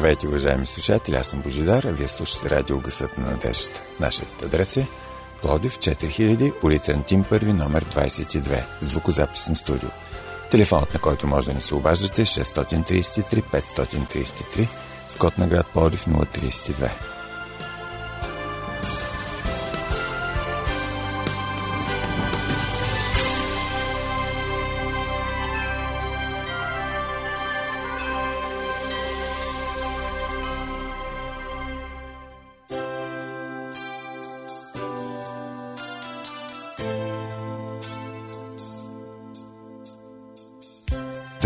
Здравейте, уважаеми слушатели, аз съм Божидар, а вие слушате радио Гъсът на надеждата. Нашият адрес е Плодив 4000, улица Антим 1, номер 22, звукозаписно студио. Телефонът, на който може да ни се обаждате е 633 533, с код на град Плодив 032.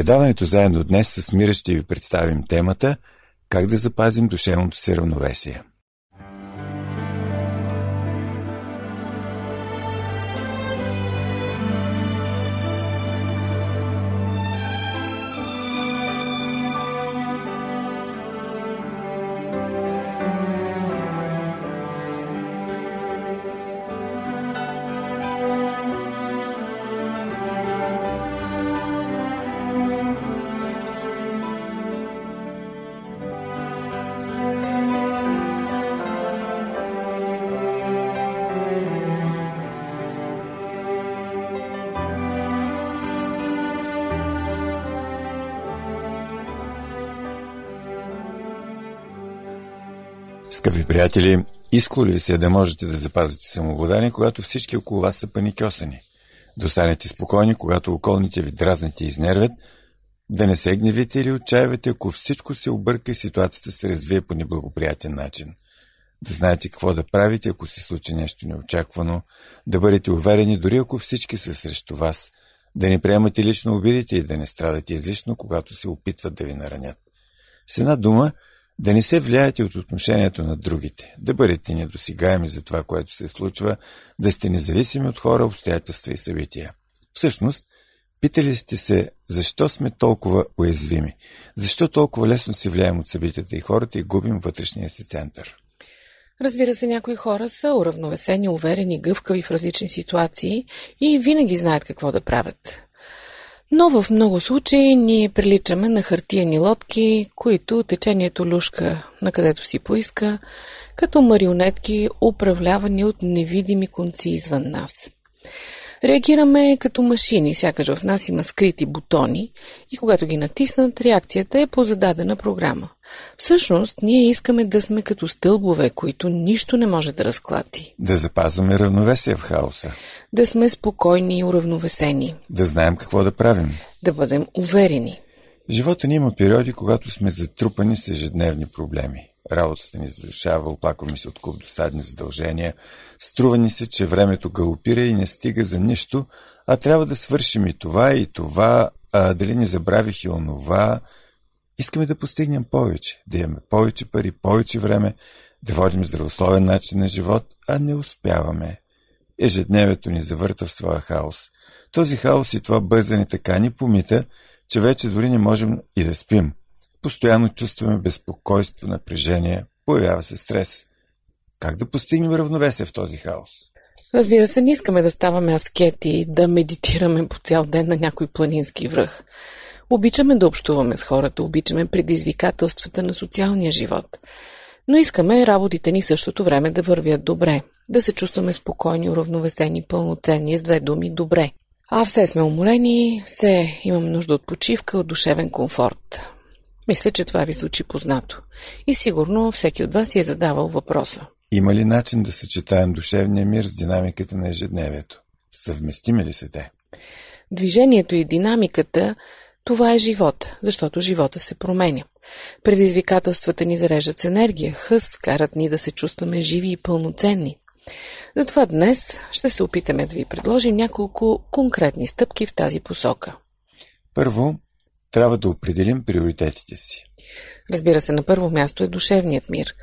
Предаването заедно днес с Мира ще ви представим темата Как да запазим душевното си равновесие. Приятели, искало ли се да можете да запазите самообладание, когато всички около вас са паникьосани? Да останете спокойни, когато околните ви дразнат и изнервят, да не се гневите или отчаивате, ако всичко се обърка и ситуацията се развие по неблагоприятен начин. Да знаете какво да правите, ако се случи нещо неочаквано, да бъдете уверени, дори ако всички са срещу вас, да не приемате лично обидите и да не страдате излишно, когато се опитват да ви наранят. С една дума – да не се влияете от отношението на другите, да бъдете недосигаеми за това, което се случва, да сте независими от хора, обстоятелства и събития. Всъщност, питали сте се, защо сме толкова уязвими? Защо толкова лесно се влияем от събитията и хората и губим вътрешния си център? Разбира се, някои хора са уравновесени, уверени, гъвкави в различни ситуации и винаги знаят какво да правят. Но в много случаи ние приличаме на хартияни лодки, които течението люшка на където си поиска, като марионетки, управлявани от невидими конци извън нас. Реагираме като машини, сякаш в нас има скрити бутони и когато ги натиснат, реакцията е по зададена програма. Всъщност, ние искаме да сме като стълбове, които нищо не може да разклати. Да запазваме равновесие в хаоса. Да сме спокойни и уравновесени. Да знаем какво да правим. Да бъдем уверени. живота ни има периоди, когато сме затрупани с ежедневни проблеми. Работата ни задушава, оплакваме се от куп досадни задължения, струва ни се, че времето галопира и не стига за нищо, а трябва да свършим и това, и това, а дали не забравих и онова. Искаме да постигнем повече, да имаме повече пари, повече време, да водим здравословен начин на живот, а не успяваме. Ежедневието ни завърта в своя хаос. Този хаос и това бързане така ни помита, че вече дори не можем и да спим – Постоянно чувстваме безпокойство, напрежение, появява се стрес. Как да постигнем равновесие в този хаос? Разбира се, не искаме да ставаме аскети, да медитираме по цял ден на някой планински връх. Обичаме да общуваме с хората, обичаме предизвикателствата на социалния живот. Но искаме работите ни в същото време да вървят добре, да се чувстваме спокойни, уравновесени, пълноценни, с две думи добре. А все сме уморени, все имаме нужда от почивка, от душевен комфорт. Мисля, че това ви звучи познато. И сигурно всеки от вас си е задавал въпроса. Има ли начин да съчетаем душевния мир с динамиката на ежедневието? Съвместими ли се те? Движението и динамиката това е живот, защото живота се променя. Предизвикателствата ни зареждат с енергия, хъс, карат ни да се чувстваме живи и пълноценни. Затова днес ще се опитаме да ви предложим няколко конкретни стъпки в тази посока. Първо, трябва да определим приоритетите си. Разбира се, на първо място е душевният мир.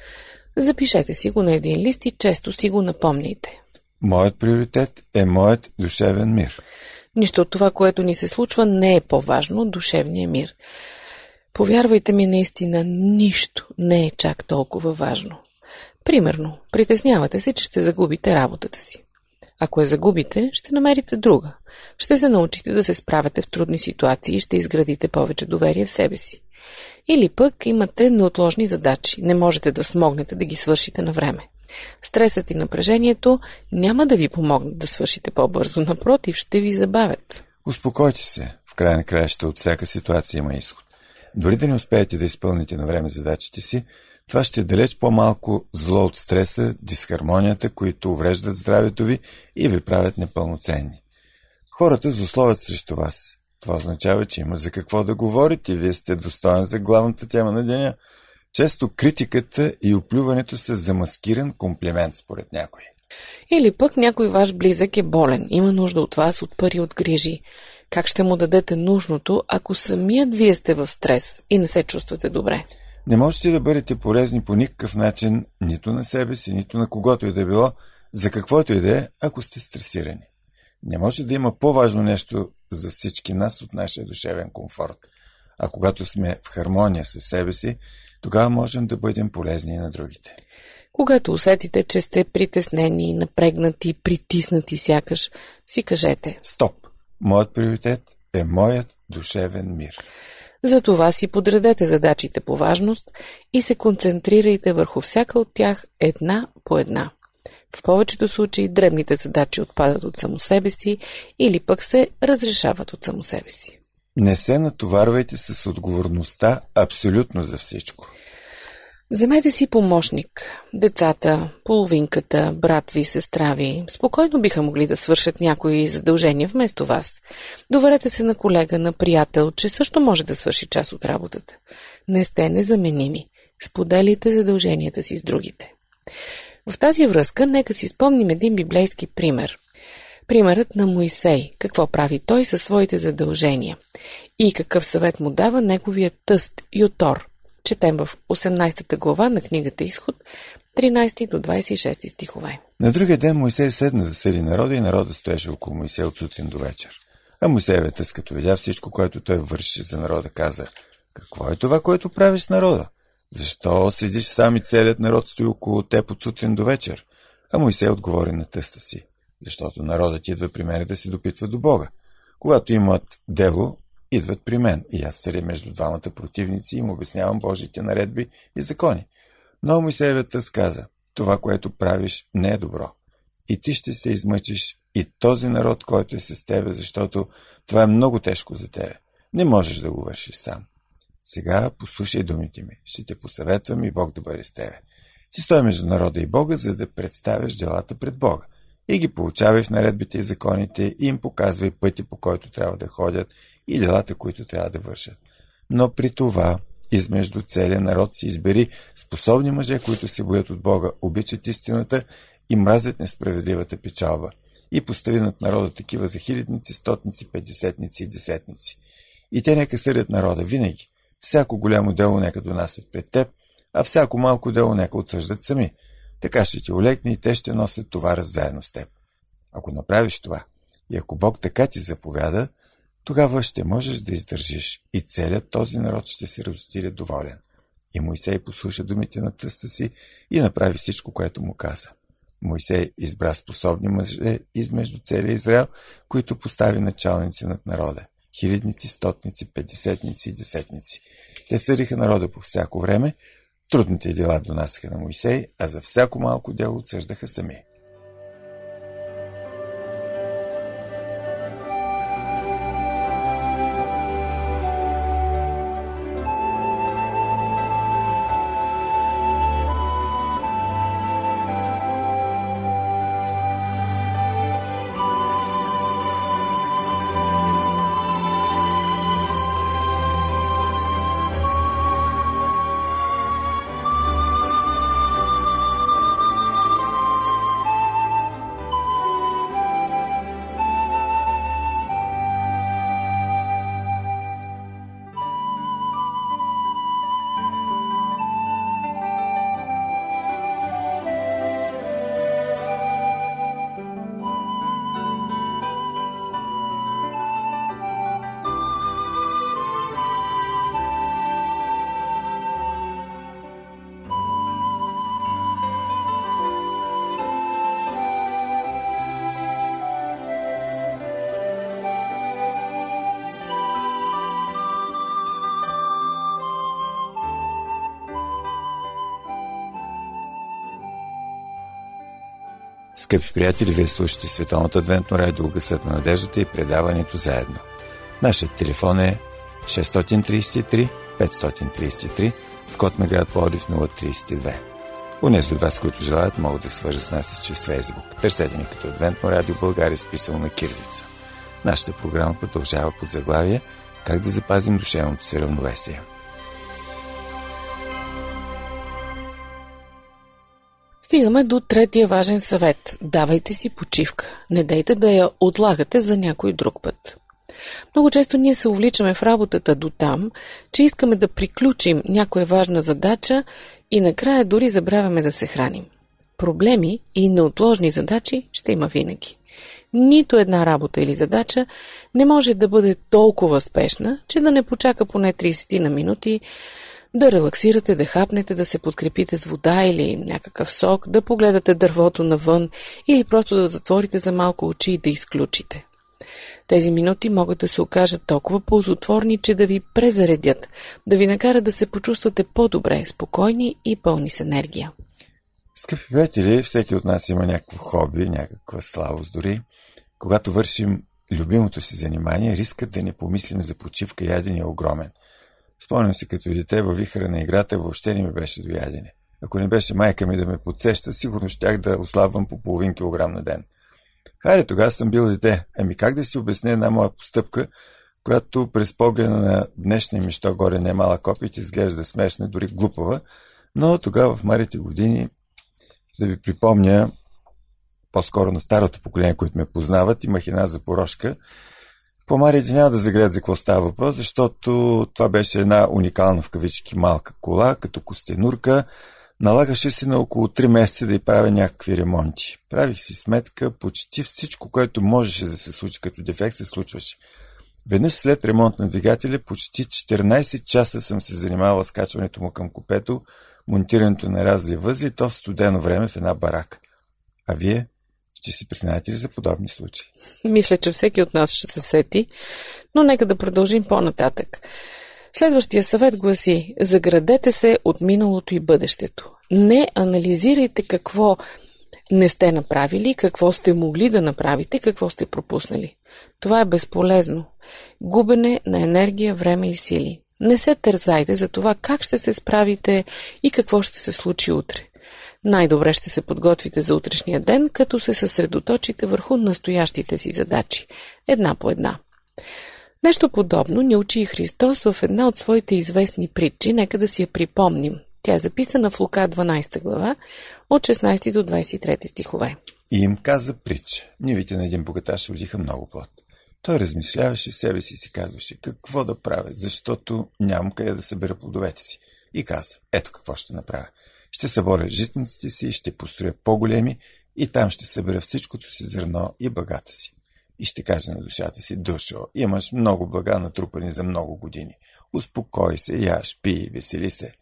Запишете си го на един лист и често си го напомняйте. Моят приоритет е моят душевен мир. Нищо от това, което ни се случва, не е по-важно от душевния мир. Повярвайте ми, наистина нищо не е чак толкова важно. Примерно, притеснявате се, че ще загубите работата си. Ако я загубите, ще намерите друга. Ще се научите да се справяте в трудни ситуации и ще изградите повече доверие в себе си. Или пък имате неотложни задачи, не можете да смогнете да ги свършите на време. Стресът и напрежението няма да ви помогнат да свършите по-бързо, напротив, ще ви забавят. Успокойте се. В край на краища от всяка ситуация има изход. Дори да не успеете да изпълните на време задачите си, това ще е далеч по-малко зло от стреса, дисхармонията, които увреждат здравето ви и ви правят непълноценни. Хората злословят срещу вас. Това означава, че има за какво да говорите вие сте достоен за главната тема на деня. Често критиката и оплюването са замаскиран комплимент според някой. Или пък някой ваш близък е болен, има нужда от вас от пари от грижи. Как ще му дадете нужното, ако самият вие сте в стрес и не се чувствате добре? Не можете да бъдете полезни по никакъв начин нито на себе си, нито на когото и да било, за каквото и да е, ако сте стресирани. Не може да има по-важно нещо за всички нас от нашия душевен комфорт. А когато сме в хармония с себе си, тогава можем да бъдем полезни и на другите. Когато усетите, че сте притеснени, напрегнати, притиснати сякаш, си кажете Стоп! Моят приоритет е моят душевен мир. Затова си подредете задачите по важност и се концентрирайте върху всяка от тях една по една. В повечето случаи дребните задачи отпадат от само себе си или пък се разрешават от само себе си. Не се натоварвайте с отговорността абсолютно за всичко. Вземете си помощник. Децата, половинката, брат ви, сестра ви. Спокойно биха могли да свършат някои задължения вместо вас. Доверете се на колега, на приятел, че също може да свърши част от работата. Не сте незаменими. Споделите задълженията си с другите. В тази връзка нека си спомним един библейски пример. Примерът на Моисей, какво прави той със своите задължения и какъв съвет му дава неговият тъст Ютор. Четем в 18 глава на книгата Изход, 13 до 26 стихове. На другия ден Моисей седна да съди народа и народа стоеше около Моисей от сутрин до вечер. А Моисеевия тъс, като видя всичко, което той върши за народа, каза, какво е това, което правиш с народа? Защо седиш сам и целият народ стои около теб от сутрин до вечер? А Моисей отговори на тъста си, защото народът идва при мен да се допитва до Бога. Когато имат дело, идват при мен и аз седя между двамата противници и им обяснявам Божите наредби и закони. Но Моисеевият тъс каза, това, което правиш, не е добро. И ти ще се измъчиш и този народ, който е с тебе, защото това е много тежко за тебе. Не можеш да го вършиш сам. Сега послушай думите ми. Ще те посъветвам и Бог да бъде с тебе. Ти стой между народа и Бога, за да представяш делата пред Бога. И ги получавай в наредбите и законите и им показвай пъти, по който трябва да ходят и делата, които трябва да вършат. Но при това, измежду целия народ си избери способни мъже, които се боят от Бога, обичат истината и мразят несправедливата печалба. И постави над народа такива за хилядници, стотници, петдесетници и десетници. И те нека съдят народа винаги, Всяко голямо дело нека донасят пред теб, а всяко малко дело нека отсъждат сами. Така ще ти олекне и те ще носят товара заедно с теб. Ако направиш това и ако Бог така ти заповяда, тогава ще можеш да издържиш и целият този народ ще се разотиде доволен. И Моисей послуша думите на тъста си и направи всичко, което му каза. Моисей избра способни мъже измежду целия Израел, които постави началници над народа хилядници, стотници, петдесетници и десетници. Те съдиха народа по всяко време, трудните дела донасяха на Моисей, а за всяко малко дело отсъждаха сами. Скъпи приятели, вие слушате Световното адвентно радио Гъсът на надеждата и предаването заедно. Нашият телефон е 633 533 в код на град Плодив 032. Унеси от вас, които желаят, могат да свържат с нас чрез Фейсбук. Търсете ни като Адвентно радио България, списано на кирилица. Нашата програма продължава под заглавие Как да запазим душевното си равновесие. Стигаме до третия важен съвет. Давайте си почивка. Не дейте да я отлагате за някой друг път. Много често ние се увличаме в работата до там, че искаме да приключим някоя важна задача и накрая дори забравяме да се храним. Проблеми и неотложни задачи ще има винаги. Нито една работа или задача не може да бъде толкова спешна, че да не почака поне 30 на минути, да релаксирате, да хапнете, да се подкрепите с вода или някакъв сок, да погледате дървото навън или просто да затворите за малко очи и да изключите. Тези минути могат да се окажат толкова ползотворни, че да ви презаредят, да ви накарат да се почувствате по-добре, спокойни и пълни с енергия. Скъпи приятели, всеки от нас има някакво хоби, някаква слабост дори. Когато вършим любимото си занимание, рискът да не помислим за почивка и ядене е огромен. Спомням си като дете във вихара на играта въобще не ми беше до ядене. Ако не беше майка ми да ме подсеща, сигурно щях да ослабвам по половин килограм на ден. Хайде, тогава съм бил дете. Ами как да си обясня една моя постъпка, която през погледа на днешния ми, що горе не е малък опит, изглежда смешна, дори глупава, но тогава в марите години, да ви припомня, по-скоро на старото поколение, които ме познават, имах една запорожка. По марите няма да загреят за какво става въпрос, защото това беше една уникална в кавички малка кола, като костенурка, Налагаше се на около 3 месеца да й правя някакви ремонти. Правих си сметка, почти всичко, което можеше да се случи като дефект, се случваше. Веднъж след ремонт на двигателя, почти 14 часа съм се занимавал с качването му към купето, монтирането на разли възли, то в студено време в една барака. А вие ще си признаете ли за подобни случаи? Мисля, че всеки от нас ще се сети, но нека да продължим по-нататък. Следващия съвет гласи Заградете се от миналото и бъдещето. Не анализирайте какво не сте направили, какво сте могли да направите, какво сте пропуснали. Това е безполезно. Губене на енергия, време и сили. Не се тързайте за това как ще се справите и какво ще се случи утре. Най-добре ще се подготвите за утрешния ден, като се съсредоточите върху настоящите си задачи, една по една. Нещо подобно ни учи и Христос в една от своите известни притчи, нека да си я припомним. Тя е записана в Лука 12 глава, от 16 до 23 стихове. И им каза притча. Нивите на един богаташ родиха много плод. Той размишляваше себе си и си казваше какво да правя, защото нямам къде да събера плодовете си. И каза, ето какво ще направя. Ще съборя житниците си, ще построя по-големи и там ще събера всичкото си зърно и багата си и ще каже на душата си, душо, имаш много блага натрупани за много години. Успокой се, яш, пи, весели се.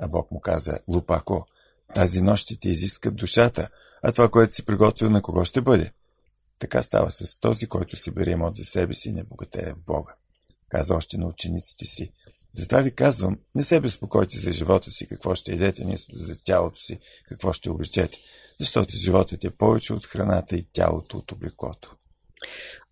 А Бог му каза, лупако, тази нощ ще ти изиска душата, а това, което си приготвил, на кого ще бъде? Така става с този, който си бере имот за себе си и не богатее в Бога. Каза още на учениците си. Затова ви казвам, не се безпокойте за живота си, какво ще идете, нито за тялото си, какво ще облечете, защото животът е повече от храната и тялото от облеклото.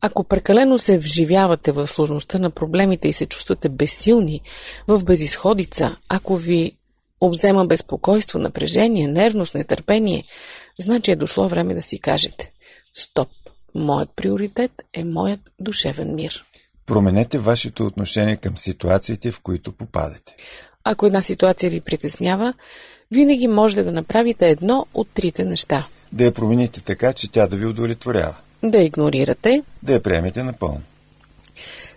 Ако прекалено се вживявате в сложността на проблемите и се чувствате безсилни, в безисходица, ако ви обзема безпокойство, напрежение, нервност, нетърпение, значи е дошло време да си кажете Стоп! Моят приоритет е моят душевен мир. Променете вашето отношение към ситуациите, в които попадате. Ако една ситуация ви притеснява, винаги можете да направите едно от трите неща. Да я промените така, че тя да ви удовлетворява. Да игнорирате. Да я приемете напълно.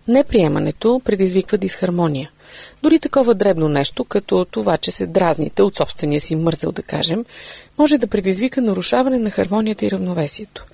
Неприемането предизвиква дисхармония. Дори такова дребно нещо, като това, че се дразните от собствения си мързел, да кажем, може да предизвика нарушаване на хармонията и равновесието.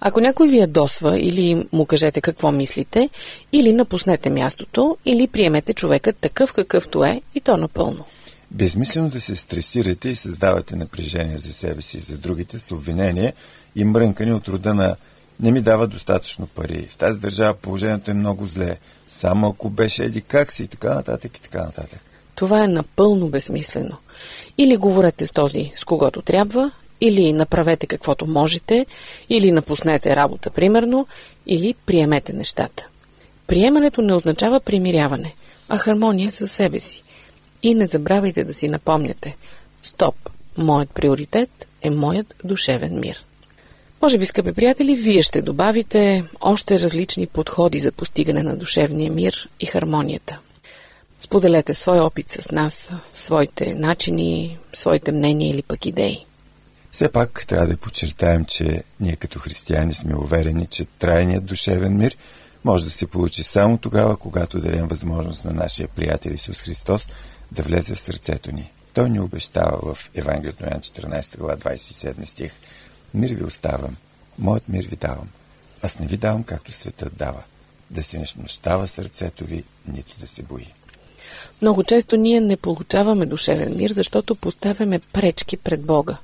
Ако някой ви ядосва или му кажете какво мислите, или напуснете мястото, или приемете човека такъв какъвто е и то напълно. Безмислено да се стресирате и създавате напрежение за себе си и за другите с обвинение и мрънкани от рода на не ми дава достатъчно пари. В тази държава положението е много зле. Само ако беше еди как си и така нататък и така нататък. Това е напълно безмислено. Или говорете с този, с когото трябва, Или направете каквото можете, или напуснете работа, примерно, или приемете нещата. Приемането не означава примиряване, а хармония със себе си. И не забравяйте да си напомняте. Стоп! Моят приоритет е моят душевен мир. Може би, скъпи приятели, вие ще добавите още различни подходи за постигане на душевния мир и хармонията. Споделете свой опит с нас, своите начини, своите мнения или пък идеи. Все пак трябва да подчертаем, че ние като християни сме уверени, че трайният душевен мир може да се получи само тогава, когато дадем възможност на нашия приятел Исус Христос да влезе в сърцето ни. Той ни обещава в Евангелието на Ян 14 глава 27 стих Мир ви оставам, моят мир ви давам. Аз не ви давам както светът дава, да се не смущава сърцето ви, нито да се бои. Много често ние не получаваме душевен мир, защото поставяме пречки пред Бога.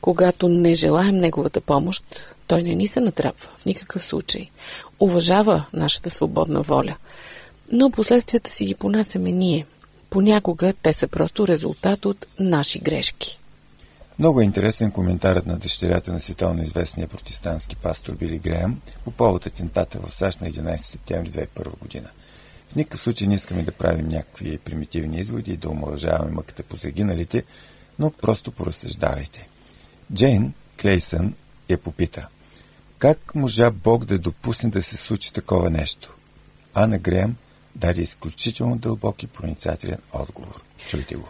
Когато не желаем Неговата помощ, Той не ни се натрапва в никакъв случай. Уважава нашата свободна воля. Но последствията си ги понасяме ние. Понякога те са просто резултат от наши грешки. Много е интересен коментарът на дъщерята на световно известния протестантски пастор Били Греъм по повод атентата в САЩ на 11 септември 2001 година. В никакъв случай не искаме да правим някакви примитивни изводи и да омалъжаваме мъката по загиналите, но просто поразсъждавайте. Джейн Клейсън я попита как можа Бог да допусне да се случи такова нещо? Ана Греъм даде изключително дълбок и проницателен отговор. Чуйте го.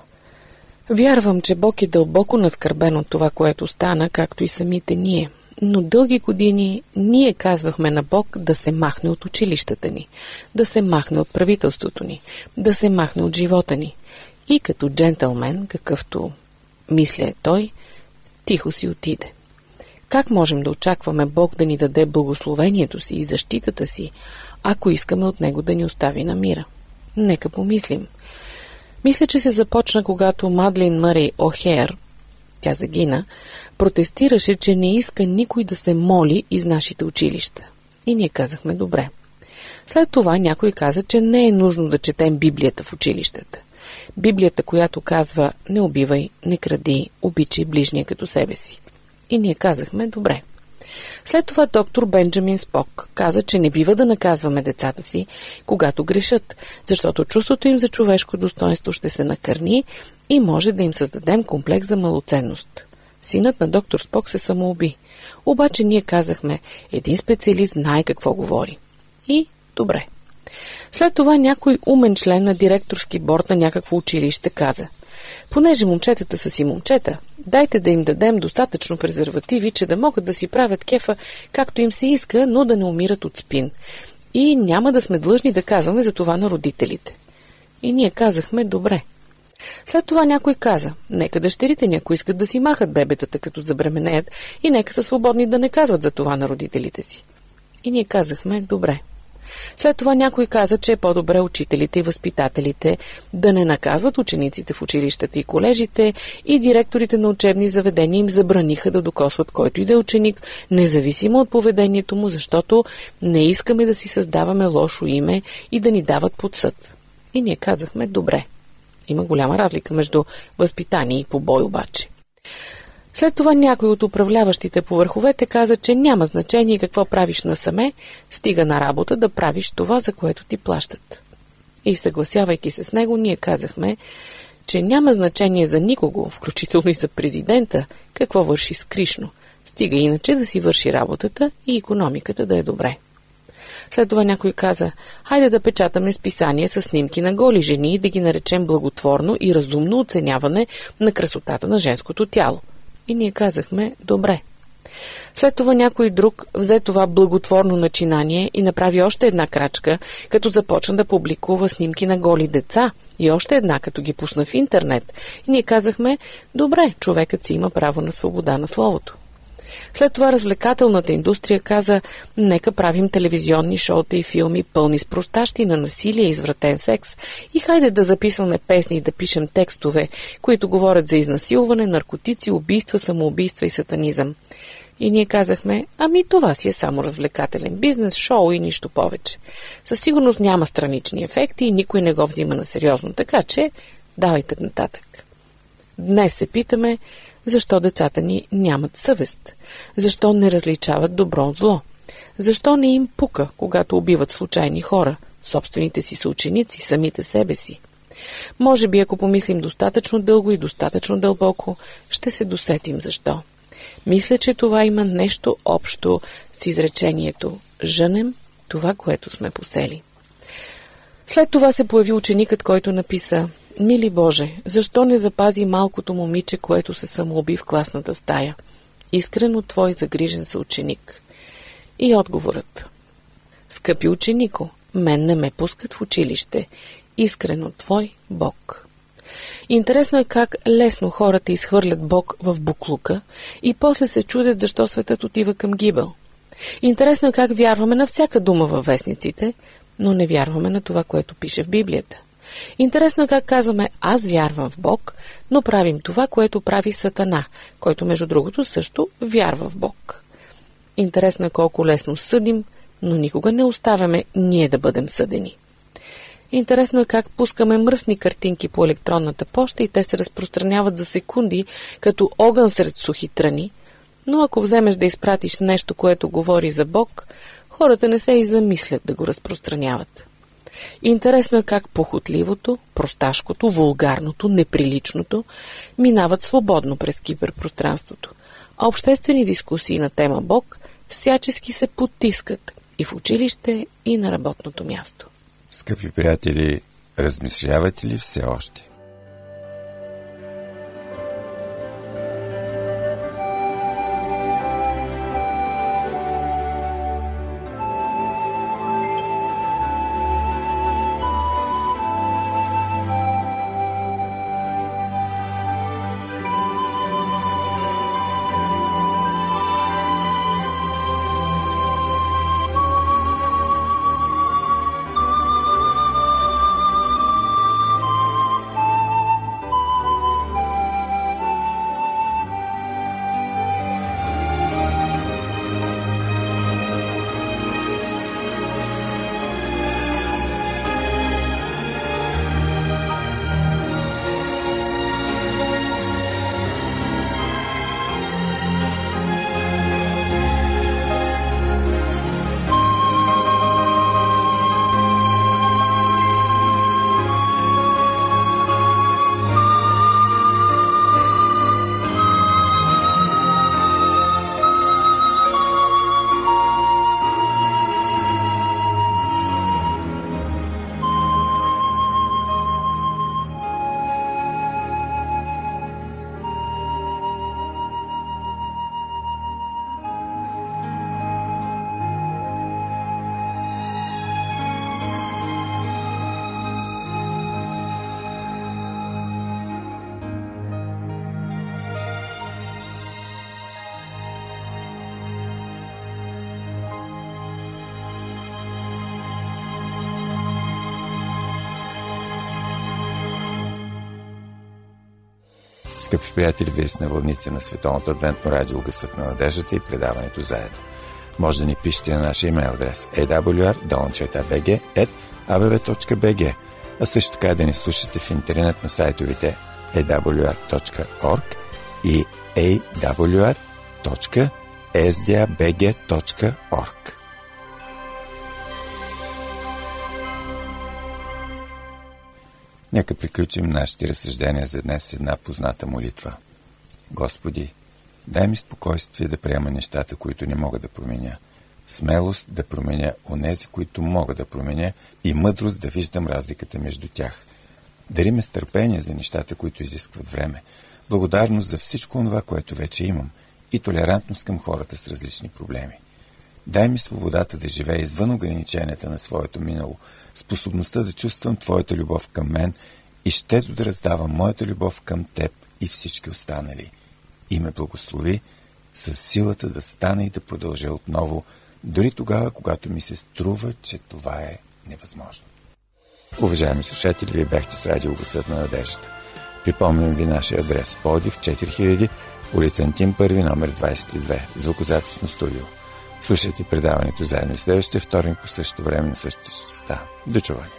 Вярвам, че Бог е дълбоко наскърбен от това, което стана, както и самите ние. Но дълги години ние казвахме на Бог да се махне от училищата ни, да се махне от правителството ни, да се махне от живота ни. И като джентълмен, какъвто мисля той, тихо си отиде. Как можем да очакваме Бог да ни даде благословението си и защитата си, ако искаме от Него да ни остави на мира? Нека помислим. Мисля, че се започна, когато Мадлин Мъри О'Хер, тя загина, протестираше, че не иска никой да се моли из нашите училища. И ние казахме добре. След това някой каза, че не е нужно да четем Библията в училищата. Библията, която казва не убивай, не кради, обичай ближния като себе си. И ние казахме добре. След това доктор Бенджамин Спок каза, че не бива да наказваме децата си, когато грешат, защото чувството им за човешко достоинство ще се накърни и може да им създадем комплекс за малоценност. Синът на доктор Спок се самоуби. Обаче ние казахме, един специалист знае какво говори. И добре. След това някой умен член на директорски борт на някакво училище каза Понеже момчетата са си момчета, дайте да им дадем достатъчно презервативи, че да могат да си правят кефа както им се иска, но да не умират от спин. И няма да сме длъжни да казваме за това на родителите. И ние казахме добре. След това някой каза, нека дъщерите някои искат да си махат бебетата, като забременеят, и нека са свободни да не казват за това на родителите си. И ние казахме, добре. След това някой каза, че е по-добре учителите и възпитателите да не наказват учениците в училищата и колежите и директорите на учебни заведения им забраниха да докосват който и да е ученик, независимо от поведението му, защото не искаме да си създаваме лошо име и да ни дават под съд. И ние казахме добре. Има голяма разлика между възпитание и побой обаче. След това някой от управляващите по върховете каза, че няма значение какво правиш насаме, стига на работа да правиш това, за което ти плащат. И съгласявайки се с него, ние казахме, че няма значение за никого, включително и за президента, какво върши скришно. Стига иначе да си върши работата и економиката да е добре. След това някой каза, хайде да печатаме списания с снимки на голи жени и да ги наречем благотворно и разумно оценяване на красотата на женското тяло. И ние казахме, добре. След това някой друг взе това благотворно начинание и направи още една крачка, като започна да публикува снимки на голи деца и още една, като ги пусна в интернет. И ние казахме, добре, човекът си има право на свобода на словото. След това развлекателната индустрия каза, нека правим телевизионни шоута и филми пълни с простащи на насилие и извратен секс и хайде да записваме песни и да пишем текстове, които говорят за изнасилване, наркотици, убийства, самоубийства и сатанизъм. И ние казахме, ами това си е само развлекателен бизнес, шоу и нищо повече. Със сигурност няма странични ефекти и никой не го взима на сериозно, така че давайте нататък. Днес се питаме, защо децата ни нямат съвест, защо не различават добро от зло, защо не им пука, когато убиват случайни хора, собствените си съученици, самите себе си. Може би, ако помислим достатъчно дълго и достатъчно дълбоко, ще се досетим защо. Мисля, че това има нещо общо с изречението «Жънем това, което сме посели». След това се появи ученикът, който написа «Мили Боже, защо не запази малкото момиче, което се самоуби в класната стая? Искрено Твой загрижен съученик». И отговорът «Скъпи ученико, мен не ме пускат в училище. Искрено Твой Бог». Интересно е как лесно хората изхвърлят Бог в буклука и после се чудят защо светът отива към гибел. Интересно е как вярваме на всяка дума във вестниците, но не вярваме на това, което пише в Библията. Интересно е как казваме аз вярвам в Бог, но правим това, което прави Сатана, който между другото също вярва в Бог. Интересно е колко лесно съдим, но никога не оставяме ние да бъдем съдени. Интересно е как пускаме мръсни картинки по електронната поща и те се разпространяват за секунди, като огън сред сухи тръни, но ако вземеш да изпратиш нещо, което говори за Бог, хората не се и замислят да го разпространяват. Интересно е как похотливото, просташкото, вулгарното, неприличното минават свободно през киберпространството, а обществени дискусии на тема Бог всячески се потискат и в училище, и на работното място. Скъпи приятели, размишлявате ли все още? Скъпи приятели, вие сте на вълните на Световното адвентно радио Гъсът на надеждата и предаването заедно. Може да ни пишете на нашия имейл адрес awr.bg.abv.bg а също така да ни слушате в интернет на сайтовите awr.org и awr.sdabg.org. Нека приключим нашите разсъждения за днес с една позната молитва. Господи, дай ми спокойствие да приема нещата, които не мога да променя, смелост да променя онези, които мога да променя и мъдрост да виждам разликата между тях. Дари ме стърпение за нещата, които изискват време, благодарност за всичко това, което вече имам и толерантност към хората с различни проблеми. Дай ми свободата да живея извън ограниченията на своето минало, способността да чувствам Твоята любов към мен и щето да раздавам моята любов към Теб и всички останали. И ме благослови с силата да стана и да продължа отново, дори тогава, когато ми се струва, че това е невъзможно. Уважаеми слушатели, вие бяхте с радио Гъсът на надеждата. Припомням ви нашия адрес Подив 4000, улица Антим 1, номер 22, звукозаписно студио. Слушайте предаването заедно и следващия вторник по същото време на същата. До чуване!